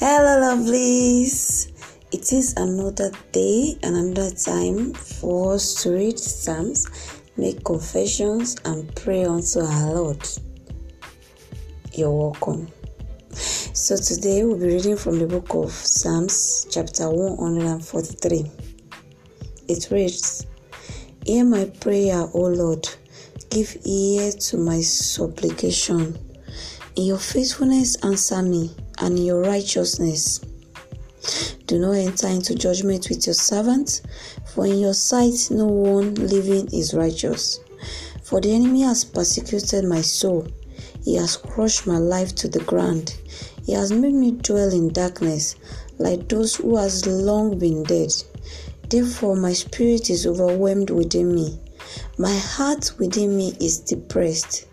Hello, lovelies. It is another day and another time for us to read Psalms, make confessions, and pray unto our Lord. You're welcome. So, today we'll be reading from the book of Psalms, chapter 143. It reads Hear my prayer, O Lord, give ear to my supplication. In your faithfulness, answer me, and your righteousness. Do not enter into judgment with your servant, for in your sight no one living is righteous. For the enemy has persecuted my soul, he has crushed my life to the ground. He has made me dwell in darkness, like those who has long been dead. Therefore my spirit is overwhelmed within me. My heart within me is depressed.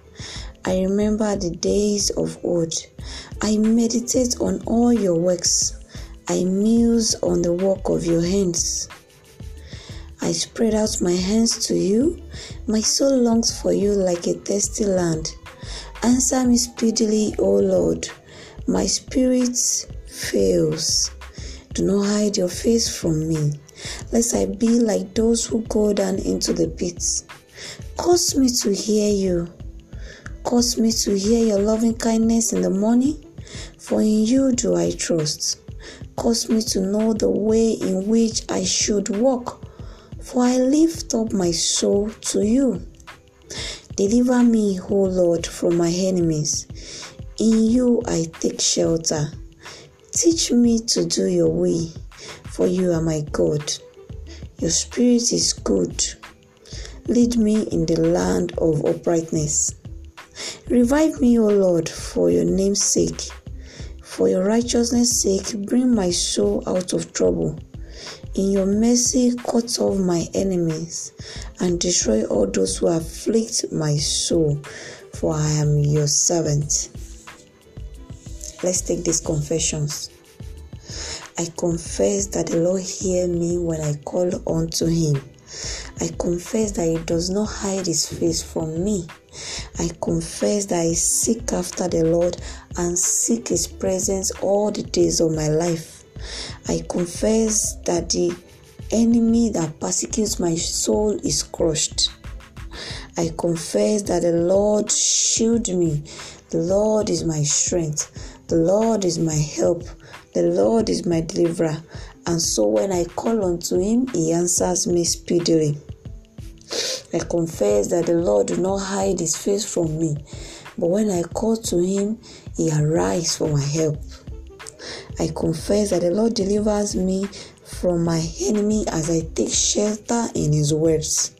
I remember the days of old. I meditate on all your works. I muse on the work of your hands. I spread out my hands to you. My soul longs for you like a thirsty land. Answer me speedily, O Lord. My spirit fails. Do not hide your face from me, lest I be like those who go down into the pits. Cause me to hear you Cause me to hear your loving kindness in the morning, for in you do I trust. Cause me to know the way in which I should walk, for I lift up my soul to you. Deliver me, O Lord, from my enemies. In you I take shelter. Teach me to do your will, for you are my God. Your spirit is good. Lead me in the land of uprightness. Revive me, O Lord, for your name's sake. For your righteousness' sake, bring my soul out of trouble. In your mercy, cut off my enemies and destroy all those who afflict my soul, for I am your servant. Let's take these confessions. I confess that the Lord hear me when I call unto him. I confess that he does not hide his face from me. I confess that I seek after the Lord and seek his presence all the days of my life. I confess that the enemy that persecutes my soul is crushed. I confess that the Lord shield me. The Lord is my strength. The Lord is my help. The Lord is my deliverer. And so when I call unto him, he answers me speedily. I confess that the Lord do not hide his face from me, but when I call to him, he arises for my help. I confess that the Lord delivers me from my enemy as I take shelter in his words.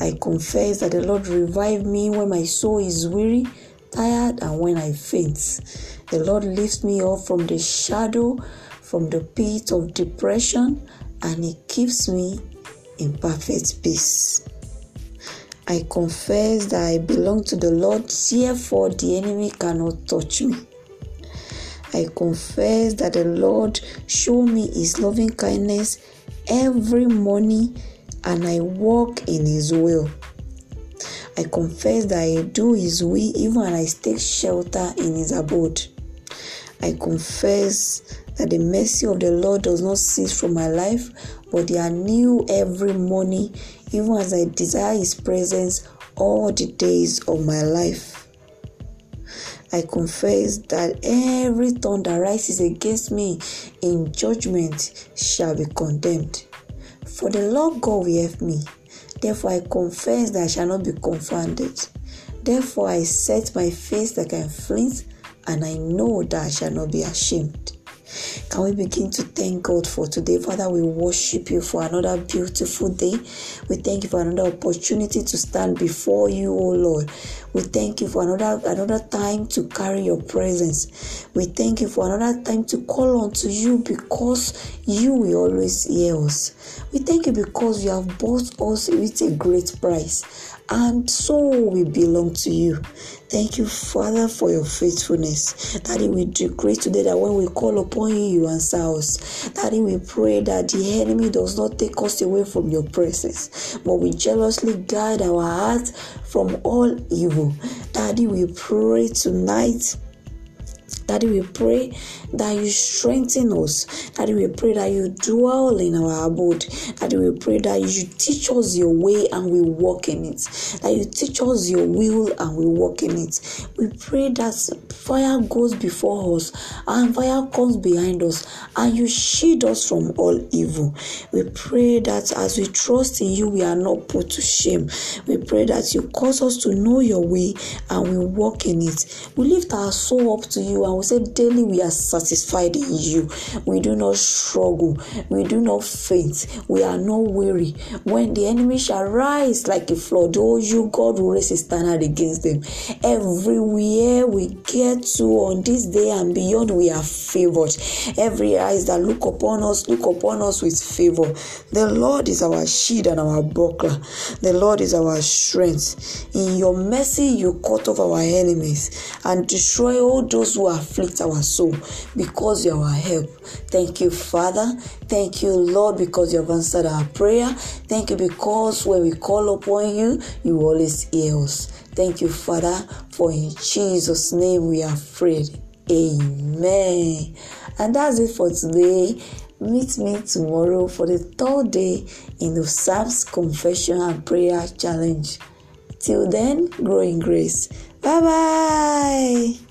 I confess that the Lord revive me when my soul is weary, tired, and when I faint. The Lord lifts me up from the shadow, from the pit of depression, and He keeps me in perfect peace. I confess that I belong to the Lord, therefore the enemy cannot touch me. I confess that the Lord show me his loving kindness every morning and I walk in his will. I confess that I do his will even when I take shelter in his abode. I confess that the mercy of the Lord does not cease from my life, but they are new every morning, even as I desire His presence all the days of my life. I confess that every tongue that rises against me in judgment shall be condemned. For the Lord God will help me. Therefore, I confess that I shall not be confounded. Therefore, I set my face like a flint, and I know that I shall not be ashamed. Can we begin to thank God for today? Father, we worship you for another beautiful day. We thank you for another opportunity to stand before you, O Lord. We thank you for another another time to carry your presence. We thank you for another time to call unto you because you will always hear us. We thank you because you have bought us with a great price and so we belong to you. Thank you, Father, for your faithfulness. Daddy, we decree today that when we call upon you, you answer us. Daddy, we pray that the enemy does not take us away from your presence, but we jealously guard our hearts from all evil. Daddy, we pray tonight Daddy, we pray that you strengthen us. Daddy, we pray that you dwell in our abode. Daddy, we pray that you teach us your way and we walk in it. That you teach us your will and we walk in it. We pray that fire goes before us and fire comes behind us and you shield us from all evil. We pray that as we trust in you, we are not put to shame. We pray that you cause us to know your way and we walk in it. We lift our soul up to you and we say daily we are satisfied in you. We do not struggle. We do not faint. We are not weary. When the enemy shall rise like a flood, oh, you, God, will raise a standard against them. Everywhere we get to on this day and beyond, we are favored. Every eyes that look upon us, look upon us with favor. The Lord is our shield and our buckler. The Lord is our strength. In your mercy, you cut off our enemies and destroy all those who afflict our soul because you are our help. Thank you, Father. Thank you, Lord, because you have answered our prayer. Thank you because when we call upon you, you always hear us. Thank you, Father, for in Jesus' name we are freed. Amen. And that's it for today. Meet me tomorrow for the third day in the Psalms Confession and Prayer Challenge. Till then, grow in grace. Bye bye.